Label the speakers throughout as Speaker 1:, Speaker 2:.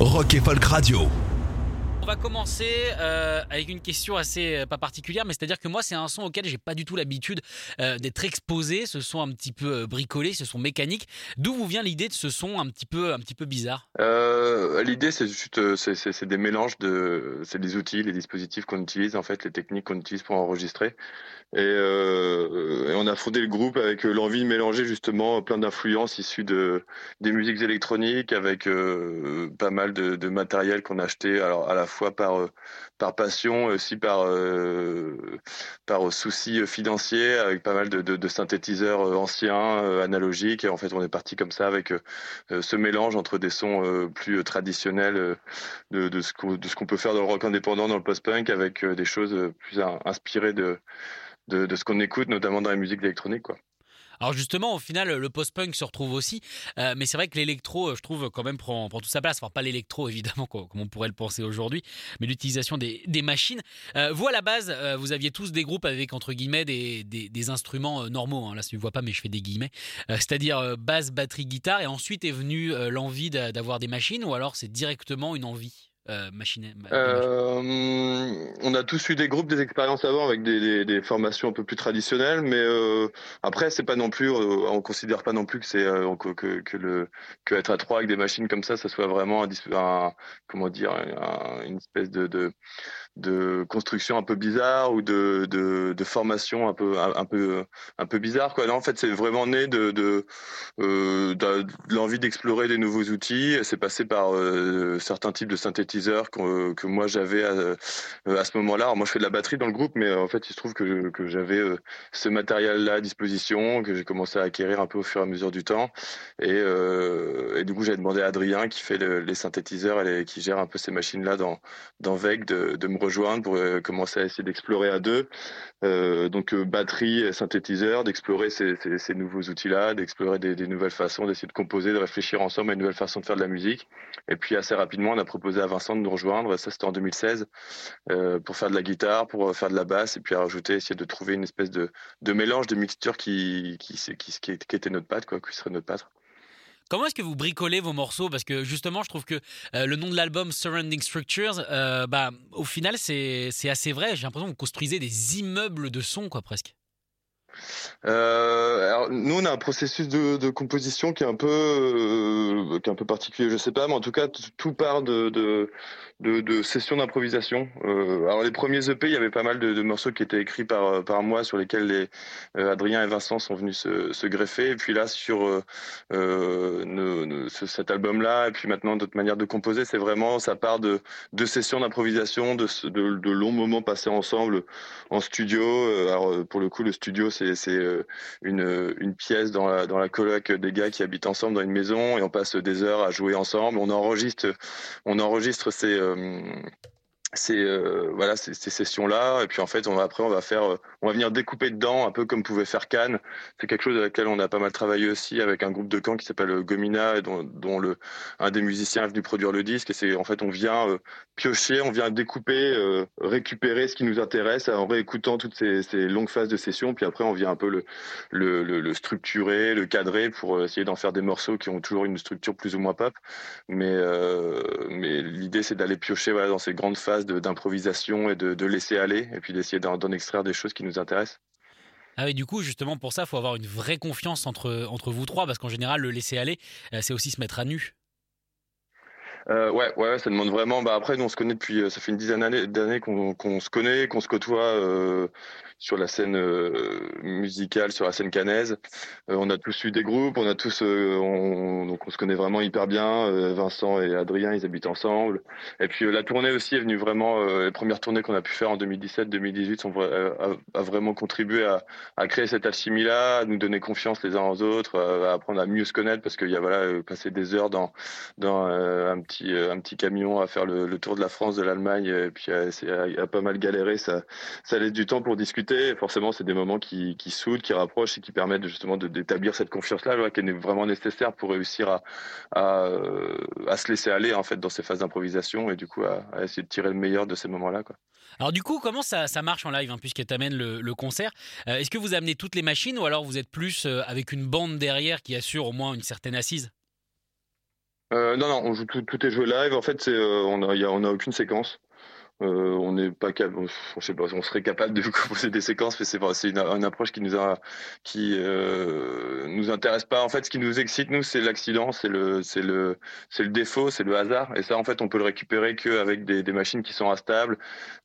Speaker 1: Rock et Folk Radio.
Speaker 2: Va commencer euh, avec une question assez euh, pas particulière, mais c'est-à-dire que moi, c'est un son auquel j'ai pas du tout l'habitude euh, d'être exposé. Ce son un petit peu bricolé, ce son mécanique. D'où vous vient l'idée de ce son un petit peu, un petit peu bizarre?
Speaker 3: L'idée, c'est des mélanges de, c'est des outils, les dispositifs qu'on utilise, en fait, les techniques qu'on utilise pour enregistrer. Et, on a fondé le groupe avec l'envie de mélanger justement plein d'influences issues de des musiques électroniques, avec pas mal de, de matériel qu'on a acheté, alors à la fois par euh, par passion, aussi par euh, par souci financier, avec pas mal de, synthétiseurs euh, anciens, analogiques. Et en fait, on est parti comme ça avec ce mélange entre des sons plus traditionnels de, ce qu'on peut faire dans le rock indépendant, dans le post-punk, avec des choses plus in- inspirées de, de, de ce qu'on écoute, notamment dans la musique électronique. Quoi.
Speaker 2: Alors justement, au final, le post-punk se retrouve aussi, euh, mais c'est vrai que l'électro, euh, je trouve, quand même prend, prend toute sa place. Enfin, pas l'électro, évidemment, co- comme on pourrait le penser aujourd'hui, mais l'utilisation des, machines. Euh, vous, à la base, euh, vous aviez tous des groupes avec, entre guillemets, des, des, instruments euh, normaux. hein. Là, tu ne vois pas, mais je fais des guillemets. Euh, C'est-à-dire euh, basse, batterie, guitare, et ensuite est venue euh, l'envie d'a- d'avoir des machines, ou alors c'est directement une envie? Euh,
Speaker 3: Euh, on a tous eu des groupes, des expériences avant avec des, formations un peu plus traditionnelles, mais euh, après c'est pas non plus, on considère pas non plus que c'est que, le que être à trois avec des machines comme ça, ça soit vraiment un, un- comment dire un- une espèce de, de de construction un peu bizarre ou de de, formation un peu un, peu un peu bizarre quoi. Non, en fait c'est vraiment né de euh, l'envie d'explorer des nouveaux outils. C'est passé par euh, certains types de synthétiseurs qu'on- que moi j'avais à, euh, à ce moment-là. Moi je fais de la batterie dans le groupe, mais en fait il se trouve que, que j'avais ce matériel-là à disposition, que j'ai commencé à acquérir un peu au fur et à mesure du temps. Et, du coup j'avais demandé à Adrien qui fait le- les synthétiseurs et qui gère un peu ces machines-là dans, dans VEC de, de me rejoindre pour euh, commencer à essayer d'explorer à deux. Euh, donc euh, batterie, synthétiseur, d'explorer ces, nouveaux outils-là, d'explorer des, nouvelles façons, d'essayer de composer, de réfléchir ensemble à une nouvelle façon de faire de la musique. Et puis assez rapidement, on a proposé à Vincent de nous rejoindre. Ça, c'était en 2016 euh, pour faire de la guitare, pour faire de la basse, et puis à rajouter, essayer de trouver une espèce de, mélange, de mixture qui, qui, qui était notre patte, quoi, qui serait notre patte.
Speaker 2: Comment est-ce que vous bricolez vos morceaux? Parce que justement, je trouve que euh, le nom de l'album Surrounding Structures, euh, bah, au final, c'est assez vrai. J'ai l'impression que vous construisez des immeubles de son, quoi, presque.
Speaker 3: Euh, nous, on a un processus de, composition qui est un peu, euh, qui est un peu particulier, je sais pas, mais en tout cas, tout part de, de, sessions d'improvisation. Euh, alors, les premiers EP, il y avait pas mal de, morceaux qui étaient écrits par, par moi, sur lesquels les, Adrien et Vincent sont venus se, greffer. Et puis là, sur ce- cet album-là, et puis maintenant, d'autres manières de composer, c'est vraiment, ça part de, de sessions d'improvisation, de, de, de longs moments passés ensemble en studio. Alors, pour le coup, le studio, c'est c'est, euh, une, pièce dans la, dans la coloc des gars qui habitent ensemble dans une maison et on passe des heures à jouer ensemble. On enregistre, on enregistre ces, euh, ces, euh, voilà, ces, ces sessions-là. Et puis en fait, après, on va faire, euh, on va venir découper dedans, un peu comme pouvait faire Cannes. C'est quelque chose à laquelle on a pas mal travaillé aussi avec un groupe de Caen qui s'appelle euh, Gomina, et dont, le, un des musiciens est venu produire le disque. Et c'est, en fait, on vient piocher, on vient découper, récupérer ce qui nous intéresse en réécoutant toutes ces, longues phases de session. Puis après, on vient un peu le, le, structurer, le cadrer pour essayer d'en faire des morceaux qui ont toujours une structure plus ou moins pop. Mais, mais l'idée, c'est d'aller piocher voilà, dans ces grandes phases d'improvisation et de, laisser aller, et puis d'essayer d'en extraire des choses qui nous intéressent.
Speaker 2: Ah oui, du coup, justement, pour ça, il faut avoir une vraie confiance entre, entre vous trois, parce qu'en général, le laisser aller, euh, c'est aussi se mettre à nu.
Speaker 3: Euh, ouais, ouais, ça demande vraiment. Bah après, nous on se connaît depuis, ça fait une dizaine d'années qu'on se connaît, qu'on se côtoie. Euh, sur la scène euh, musicale, sur la scène canaise. Euh, on a tous eu des groupes, on a tous, euh, on, donc on se connaît vraiment hyper bien. Vincent et Adrien, ils habitent ensemble. Et puis la tournée aussi est venue vraiment, les premières tournées qu'on a pu faire en 2017-2018 sont a, vraiment contribué à, à créer cette alchimie-là, à nous donner confiance les uns aux autres, à apprendre à mieux se connaître parce qu'il y a voilà passé des heures dans dans un petit un petit camion à faire le, tour de la France, de l'Allemagne, et puis à, pas mal galérer, ça laisse du temps pour discuter. Forcément, c'est des moments qui, qui soudent, qui rapprochent et qui permettent justement d'établir cette confiance-là, qui est vraiment nécessaire pour réussir à, à, se laisser aller en fait dans ces phases d'improvisation et du coup à, essayer de tirer le meilleur de ces moments-là.
Speaker 2: Alors du coup, comment ça, marche en live, hein, puisque tu amènes le, concert? Euh, Est-ce que vous amenez toutes les machines ou alors vous êtes plus euh, avec une bande derrière qui assure au moins une certaine assise?
Speaker 3: euh, non, non, on joue tout, tout, est joué live. En fait, c'est, on n'a on a aucune séquence. Euh, on n'est pas capable, je sais pas, on serait capable de composer des séquences, mais c'est c'est une, approche qui nous qui euh, nous intéresse pas. En fait, ce qui nous excite nous, c'est l'accident, c'est le, c'est le, c'est le défaut, c'est le hasard. Et ça, en fait, on peut le récupérer qu'avec des, machines qui sont instables,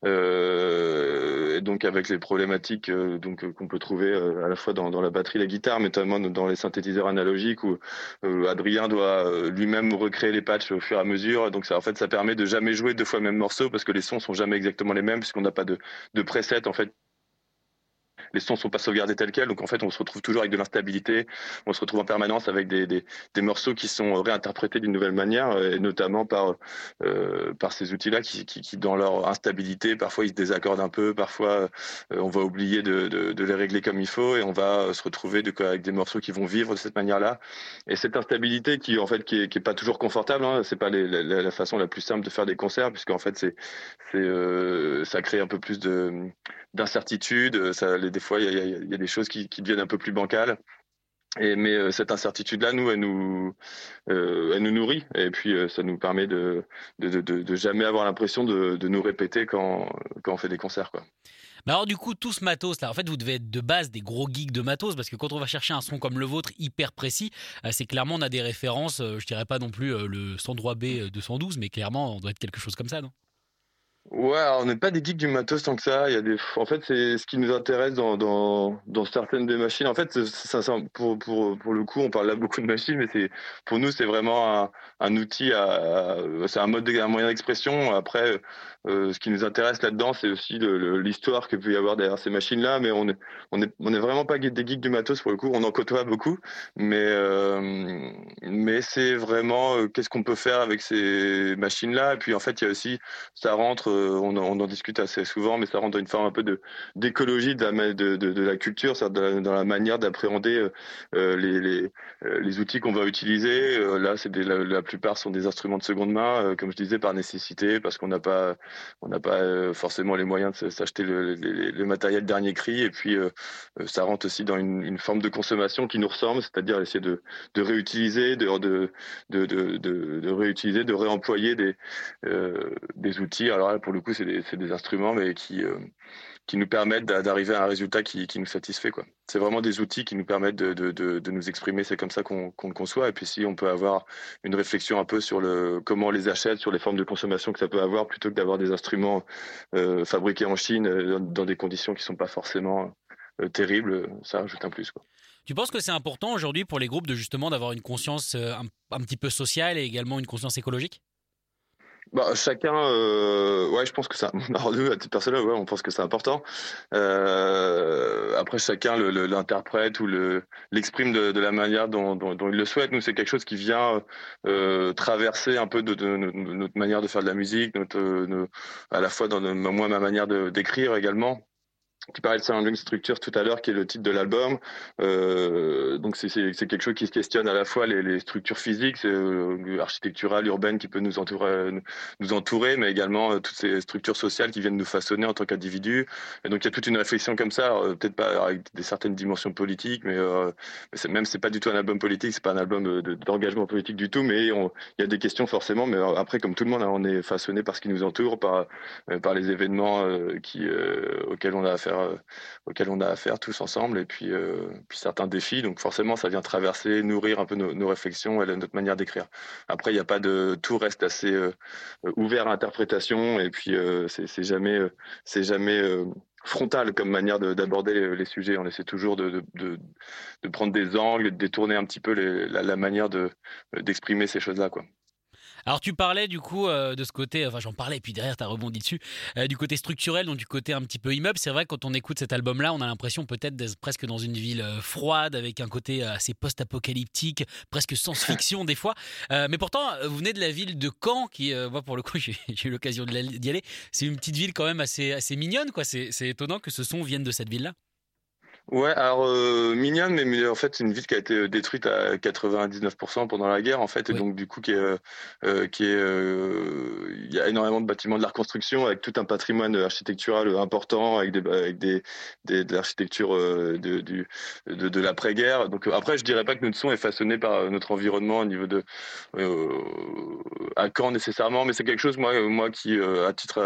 Speaker 3: euh, et donc avec les problématiques donc qu'on peut trouver à la fois dans, dans la batterie, la guitare, mais notamment dans les synthétiseurs analogiques où Adrien doit lui-même recréer les patchs au fur et à mesure. Donc ça, en fait, ça permet de jamais jouer deux fois le même morceau parce que les sons sont jamais exactement les mêmes puisqu'on n'a pas de, de preset en fait les sons sont pas sauvegardés tels quels, donc en fait on se retrouve toujours avec de l'instabilité, on se retrouve en permanence avec des, des, des morceaux qui sont réinterprétés d'une nouvelle manière, et notamment par euh, par ces outils-là qui, qui, qui, dans leur instabilité, parfois ils se désaccordent un peu, parfois euh, on va oublier de, de, de, les régler comme il faut, et on va se retrouver de, avec des morceaux qui vont vivre de cette manière-là. Et cette instabilité qui en fait qui est, qui est pas toujours confortable, hein, c'est pas les, la, la, façon la plus simple de faire des concerts, puisqu'en fait c'est c'est euh, ça crée un peu plus de d'incertitude. Ça, des fois, il y a, des choses qui, deviennent un peu plus bancales. Mais euh, cette incertitude-là, nous, elle nous, euh, nourrit. Et puis, euh, ça nous permet de, jamais avoir l'impression de, nous répéter quand, on fait des concerts.
Speaker 2: Mais alors du coup, tout ce matos là, en fait, vous devez être de base des gros geeks de matos parce que quand on va chercher un son comme le vôtre hyper précis, c'est clairement on a des références. je dirais pas non plus le 103 B 212, mais clairement on doit être quelque chose comme ça, non?
Speaker 3: Ouais, on n'est pas des geeks du matos tant que ça. Il y a des, en fait, c'est ce qui nous intéresse dans, dans, certaines des machines. En fait, pour, pour, pour le coup, on parle là beaucoup de machines, mais c'est, pour nous, c'est vraiment un, outil à, c'est un mode, un moyen d'expression. Après, euh, ce qui nous intéresse là-dedans, c'est aussi l'histoire que peut y avoir derrière ces machines-là. Mais on est, on est, on est vraiment pas des geeks du matos pour le coup. On en côtoie beaucoup, mais, euh, mais c'est vraiment euh, qu'est-ce qu'on peut faire avec ces machines-là. Et puis en fait, il y a aussi, ça rentre, on, on, en discute assez souvent, mais ça rentre dans une forme un peu d'écologie de la, de, la culture, c'est dans la manière d'appréhender les, les, les outils qu'on va utiliser. là, c'est la, la plupart sont des instruments de seconde main, comme je disais, par nécessité, parce qu'on n'a pas on n'a pas euh, forcément les moyens de s'acheter le, matériel dernier cri. Et puis, euh, euh, ça rentre aussi dans une, forme de consommation qui nous ressemble, c'est-à-dire essayer de, réutiliser, de, de, réutiliser, de réemployer des, des outils. Alors là, pour le coup, c'est des, instruments, mais qui qui nous permettent d'arriver à un résultat qui, nous satisfait. Quoi. C'est vraiment des outils qui nous permettent de, nous exprimer. C'est comme ça qu'on, le conçoit. Et puis si on peut avoir une réflexion un peu sur le comment on les achète, sur les formes de consommation que ça peut avoir, plutôt que d'avoir des instruments euh, fabriqués en Chine euh, dans, des conditions qui sont pas forcément euh, terribles, ça ajoute un plus.
Speaker 2: Tu penses que c'est important aujourd'hui pour les groupes de justement d'avoir une conscience un petit peu sociale et également une conscience écologique?
Speaker 3: Bah, chacun, euh, ouais, je pense que ça. Alors nous, à titre personnel, ouais, on pense que c'est important. Euh, après, chacun l'interprète ou le l'exprime de, de, la manière dont, dont, dont, il le souhaite. Nous, c'est quelque chose qui vient euh, traverser un peu de, de, notre manière de faire de la musique, notre, à la fois dans moi ma manière d'écrire également tu parlais de Sounding Structure tout à l'heure, qui est le titre de l'album. Euh, donc c'est quelque chose qui se questionne à la fois les, structures physiques, euh, architecturales, urbaines qui peut nous entourer, mais également euh, toutes ces structures sociales qui viennent nous façonner en tant qu'individus. Et donc il y a toute une réflexion comme ça, peut-être pas avec des certaines dimensions politiques, mais, mais même c'est pas du tout un album politique, c'est pas un album d'engagement politique du tout, mais il y a des questions forcément. Mais après, comme tout le monde, hein, on est façonné par ce qui nous entoure, par par les événements auxquels on a affaire affaire, auxquelles on a affaire tous ensemble, et puis, puis certains défis. Donc forcément, ça vient traverser, nourrir un peu nos, réflexions et notre manière d'écrire. Après, il n'y a pas de, tout reste assez ouvert à interprétation, et puis c'est jamais, c'est jamais frontal comme manière d'aborder les, sujets. On essaie toujours de, de, prendre des angles de détourner un petit peu la, la, manière d'exprimer ces choses-là.
Speaker 2: Alors tu parlais du coup euh, de ce côté, enfin j'en parlais puis derrière tu as rebondi dessus, euh, du côté structurel, donc du côté un petit peu immeuble. C'est vrai quand on écoute cet album-là, on a l'impression peut-être d'être presque dans une ville euh, froide avec un côté assez post-apocalyptique, presque science-fiction des fois. mais pourtant, vous venez de la ville de Caen, qui, moi pour le coup j'ai eu l'occasion d'y aller. C'est une petite ville quand même assez, assez mignonne, quoi. C'est étonnant que ce son vienne de cette ville-là.
Speaker 3: Ouais, alors euh, mignonne, mais, en fait c'est une ville qui a été euh, détruite à 99% pendant la guerre en fait, et donc du coup qui est, euh, euh qui est, euh, il y a énormément de bâtiments de la reconstruction avec tout un patrimoine architectural important, avec des, avec des, des de l'architecture de, du, de, de l'après-guerre. Donc après je dirais pas que notre son est façonné par notre environnement au niveau de à Caen nécessairement, mais c'est quelque chose moi, moi qui à titre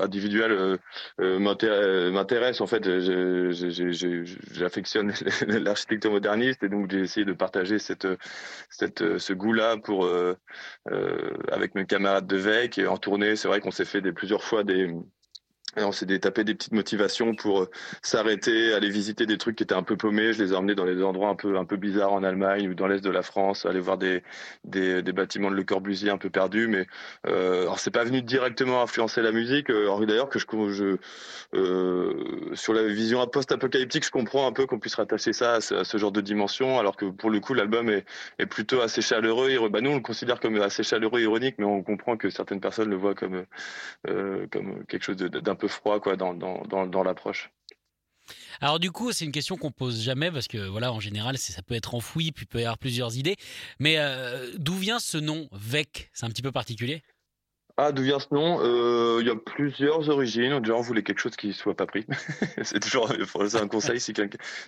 Speaker 3: individuel m'intéresse en fait. j'ai j'affectionne l'architecture moderniste et donc j'ai essayé de partager cette, cette, ce goût-là pour euh, euh, avec mes camarades de VEC en tournée. C'est vrai qu'on s'est fait des, plusieurs fois des on s'est tapé des petites motivations pour euh, s'arrêter, aller visiter des trucs qui étaient un peu paumés. Je les ai emmenés dans des endroits un peu un peu bizarres en Allemagne ou dans l'est de la France, aller voir des des, bâtiments de Le Corbusier un peu perdus. Mais euh, alors c'est pas venu directement influencer la musique. Euh, D'ailleurs que je, euh, sur la vision post-apocalyptique, je comprends un peu qu'on puisse rattacher ça à ce, genre de dimension, alors que pour le coup l'album est, est plutôt assez chaleureux. Et, bah, nous on le considère comme assez chaleureux, et ironique, mais on comprend que certaines personnes le voient comme comme quelque chose d'un peu froid quoi, dans, dans, dans, l'approche.
Speaker 2: Alors du coup, c'est une question qu'on pose jamais parce que voilà, en général, ça peut être enfoui, puis peut y avoir plusieurs idées. Mais euh, d'où vient ce nom VEC? C'est un petit peu particulier?
Speaker 3: Ah, d'où vient ce nom? Euh, Il y a plusieurs origines. Déjà, on voulait quelque chose qui soit pas pris. c'est toujours un conseil. Si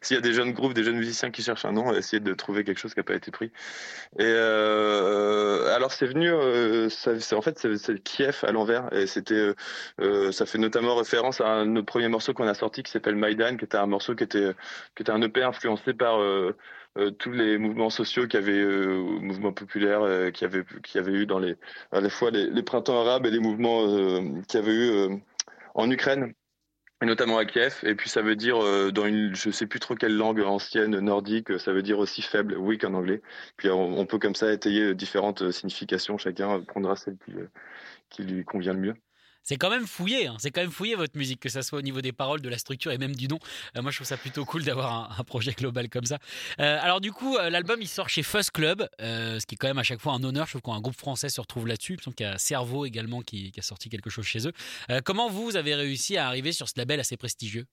Speaker 3: s'il y a des jeunes groupes, des jeunes musiciens qui cherchent un nom, essayer de trouver quelque chose qui n'a pas été pris. Et euh, alors, c'est venu. Euh, en fait, c'est, Kiev à l'envers. Et c'était. Euh, ça fait notamment référence à un, notre premier morceau qu'on a sorti qui s'appelle Maïdan, qui était un morceau qui était qui était un EP influencé par euh, tous les mouvements sociaux qui avaient, euh, mouvements populaires euh, qui avaient qui avait eu dans les à la fois les, les printemps arabes et les mouvements euh, qui avait eu en Ukraine et notamment à Kiev. Et puis ça veut dire dans une, je sais plus trop quelle langue ancienne nordique, ça veut dire aussi faible, weak en anglais. Puis on, on peut comme ça étayer différentes significations. Chacun prendra celle qui, qui lui convient le mieux
Speaker 2: c'est quand même fouillé, hein. c'est quand même fouillé votre musique, que ça soit au niveau des paroles, de la structure et même du nom. Euh, moi, je trouve ça plutôt cool d'avoir un, projet global comme ça. Euh, alors du coup, euh, l'album il sort chez Fuzz Club, ce qui est quand même à chaque fois un honneur. Je trouve qu'un groupe français se retrouve là-dessus. Il y a Cerveau également qui, a sorti quelque chose chez eux. comment vous, avez réussi à arriver sur ce label assez prestigieux?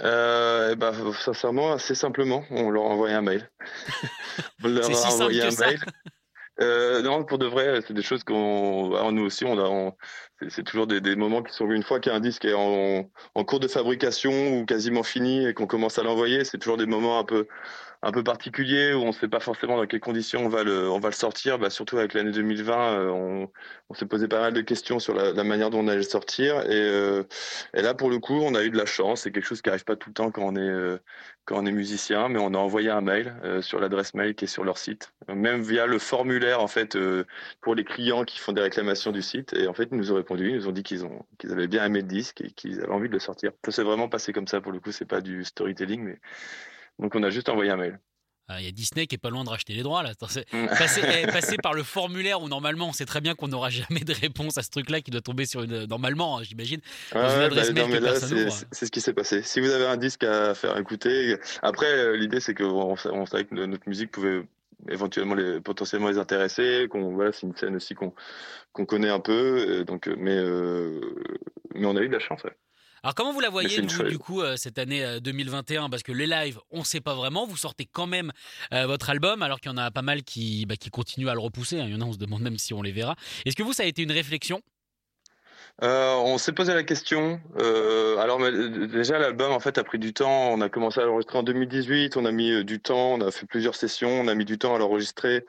Speaker 3: Euh, bah, sincèrement, assez simplement, on leur a envoyé un mail.
Speaker 2: on leur a envoyé un mail.
Speaker 3: Euh, non, pour de vrai, c'est des choses qu'on, nous aussi, on a, c'est toujours des, des, moments qui sont une fois qu'un disque est en, en, cours de fabrication ou quasiment fini et qu'on commence à l'envoyer, c'est toujours des moments un peu, un peu particuliers où on ne sait pas forcément dans quelles conditions on va le, on va le sortir. Bah, surtout avec l'année 2020, euh, on, on s'est posé pas mal de questions sur la, la, manière dont on allait le sortir. Et, euh, et là, pour le coup, on a eu de la chance. C'est quelque chose qui arrive pas tout le temps quand on est, euh, quand on est musicien, mais on a envoyé un mail sur l'adresse mail qui est sur leur site, même via le formulaire en fait pour les clients qui font des réclamations du site. Et en fait, ils nous ont répondu, ils nous ont dit qu'ils ont, qu'ils avaient bien aimé le disque et qu'ils avaient envie de le sortir. Ça s'est vraiment passé comme ça pour le coup. C'est pas du storytelling, mais donc on a juste envoyé un mail.
Speaker 2: Ah, il y a Disney qui est pas loin de racheter les droits là. Mm. Eh, passer, par le formulaire où normalement on sait très bien qu'on n'aura jamais de réponse à ce truc-là qui doit tomber sur une normalement hein, j'imagine
Speaker 3: bah, c'est ce qui s'est passé. Si vous avez un disque à faire écouter, après euh, l'idée c'est que on, savait que notre musique pouvait éventuellement les, potentiellement les intéresser, qu'on voilà c'est une scène aussi qu'on qu'on connaît un peu, donc euh, mais euh, mais on a eu de la chance. Ouais.
Speaker 2: Alors comment vous la voyez du coup euh, cette année 2021 Parce que les lives, on ne sait pas vraiment. Vous sortez quand même euh, votre album, alors qu'il y en a pas mal qui, bah, qui continuent à le repousser. Hein. Il y en a, on se demande même si on les verra. Est-ce que vous, ça a été une réflexion?
Speaker 3: Euh, on s'est posé la question. Euh, alors déjà l'album en fait a pris du temps. On a commencé à l'enregistrer en 2018. On a mis euh, du temps. On a fait plusieurs sessions. On a mis du temps à l'enregistrer,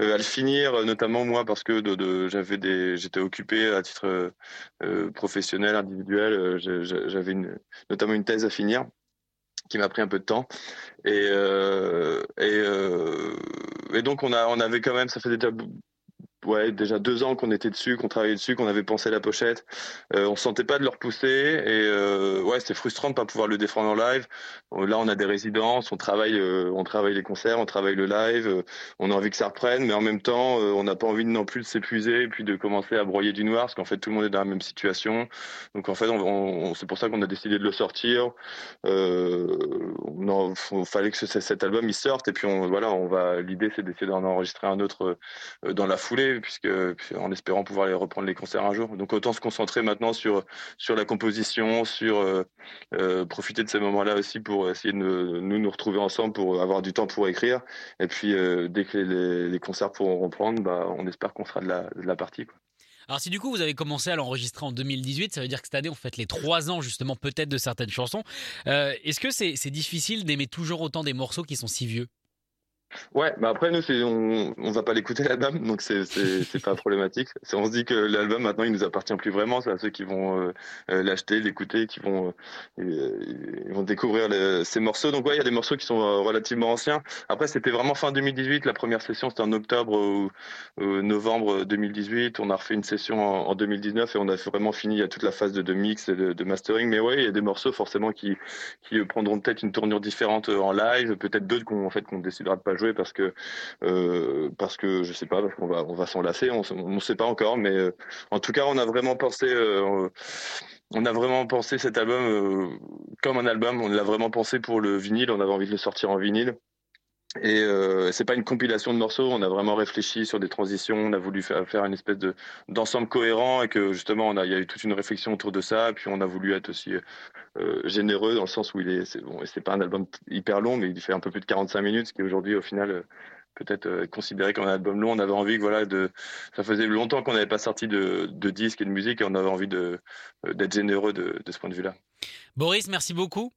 Speaker 3: euh, à le finir, notamment moi parce que de, de, j'avais des, j'étais occupé à titre euh, professionnel, individuel. J'avais une, notamment une thèse à finir qui m'a pris un peu de temps. Et, euh, et, euh, et, donc on a, on avait quand même, ça fait déjà ouais, déjà deux ans qu'on était dessus, qu'on travaillait dessus, qu'on avait pensé la pochette. Euh, on sentait pas de le repousser et euh, ouais, c'était frustrant de pas pouvoir le défendre en live. Euh, là, on a des résidences, on travaille, euh, on travaille les concerts, on travaille le live. Euh, on a envie que ça reprenne, mais en même temps, on n'a pas envie non plus de s'épuiser et puis de commencer à broyer du noir, parce qu'en fait, tout le monde est dans la même situation. Donc en fait, on, on, c'est pour ça qu'on a décidé de le sortir. il fallait que ce, cet album il sorte et puis on, voilà, on va. L'idée, c'est d'essayer d'en enregistrer un autre dans la foulée puisque en espérant pouvoir reprendre les concerts un jour. Donc autant se concentrer maintenant sur sur la composition, sur euh, euh, profiter de ces moments-là aussi pour essayer de nous nous retrouver ensemble pour avoir du temps pour écrire. Et puis euh, dès que les, concerts pourront reprendre, bah, on espère qu'on sera de la, partie.
Speaker 2: Alors si du coup vous avez commencé à l'enregistrer en 2018, ça veut dire que cette année on fête les trois ans justement peut-être de certaines chansons. Est-ce que c'est difficile d'aimer toujours autant des morceaux qui sont si vieux?
Speaker 3: Ouais, bah après nous on, on va pas l'écouter l'album donc c'est pas problématique. On se dit que l'album maintenant il nous appartient plus vraiment, c'est à ceux qui vont euh, euh l'acheter, l'écouter, qui vont euh, ils vont découvrir les, ces morceaux. Donc ouais, il y a des morceaux qui sont relativement anciens. Après c'était vraiment fin 2018, la première session c'était en octobre ou, novembre 2018. On a refait une session en, en, 2019 et on a vraiment fini a toute la phase de, de mix et de, de, mastering. Mais ouais, il y a des morceaux forcément qui qui prendront peut-être une tournure différente en live, peut-être d'autres qu'on en fait qu'on décidera de pas parce que euh, parce que je sais pas parce qu'on va on va s'enlacer on ne sait pas encore mais euh, en tout cas on a vraiment pensé euh, on a vraiment pensé cet album comme un album on l'a vraiment pensé pour le vinyle on avait envie de le sortir en vinyle et euh, c'est pas une compilation de morceaux, on a vraiment réfléchi sur des transitions, on a voulu faire, une espèce de d'ensemble cohérent et que justement on a il y a eu toute une réflexion autour de ça, puis on a voulu être aussi euh, généreux dans le sens où il est c'est bon, c'est pas un album hyper long mais il fait un peu plus de 45 minutes ce qui aujourd'hui au final euh, peut-être euh, considéré comme un album long, on avait envie que voilà de ça faisait longtemps qu'on n'avait pas sorti de, de disques et de musique et on avait envie euh, d'être généreux de ce point de vue-là.
Speaker 2: Boris, merci beaucoup.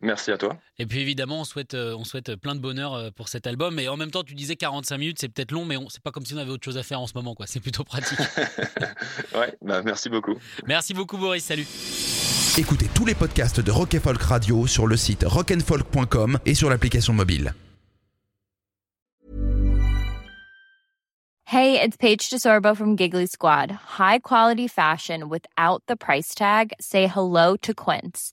Speaker 3: Merci à toi.
Speaker 2: Et puis évidemment, on souhaite, euh, on souhaite plein de bonheur euh, pour cet album. Et en même temps, tu disais 45 minutes, c'est peut-être long, mais c'est pas comme si on avait autre chose à faire en ce moment, quoi. C'est plutôt pratique.
Speaker 3: ouais, bah merci beaucoup.
Speaker 2: Merci beaucoup, Boris. Salut.
Speaker 1: Écoutez tous les podcasts de Rock Folk Radio sur le site rockandfolk.com et sur l'application mobile.
Speaker 4: Hey, it's Paige DeSorbo from Giggly Squad. High quality fashion without the price tag. Say hello to Quince.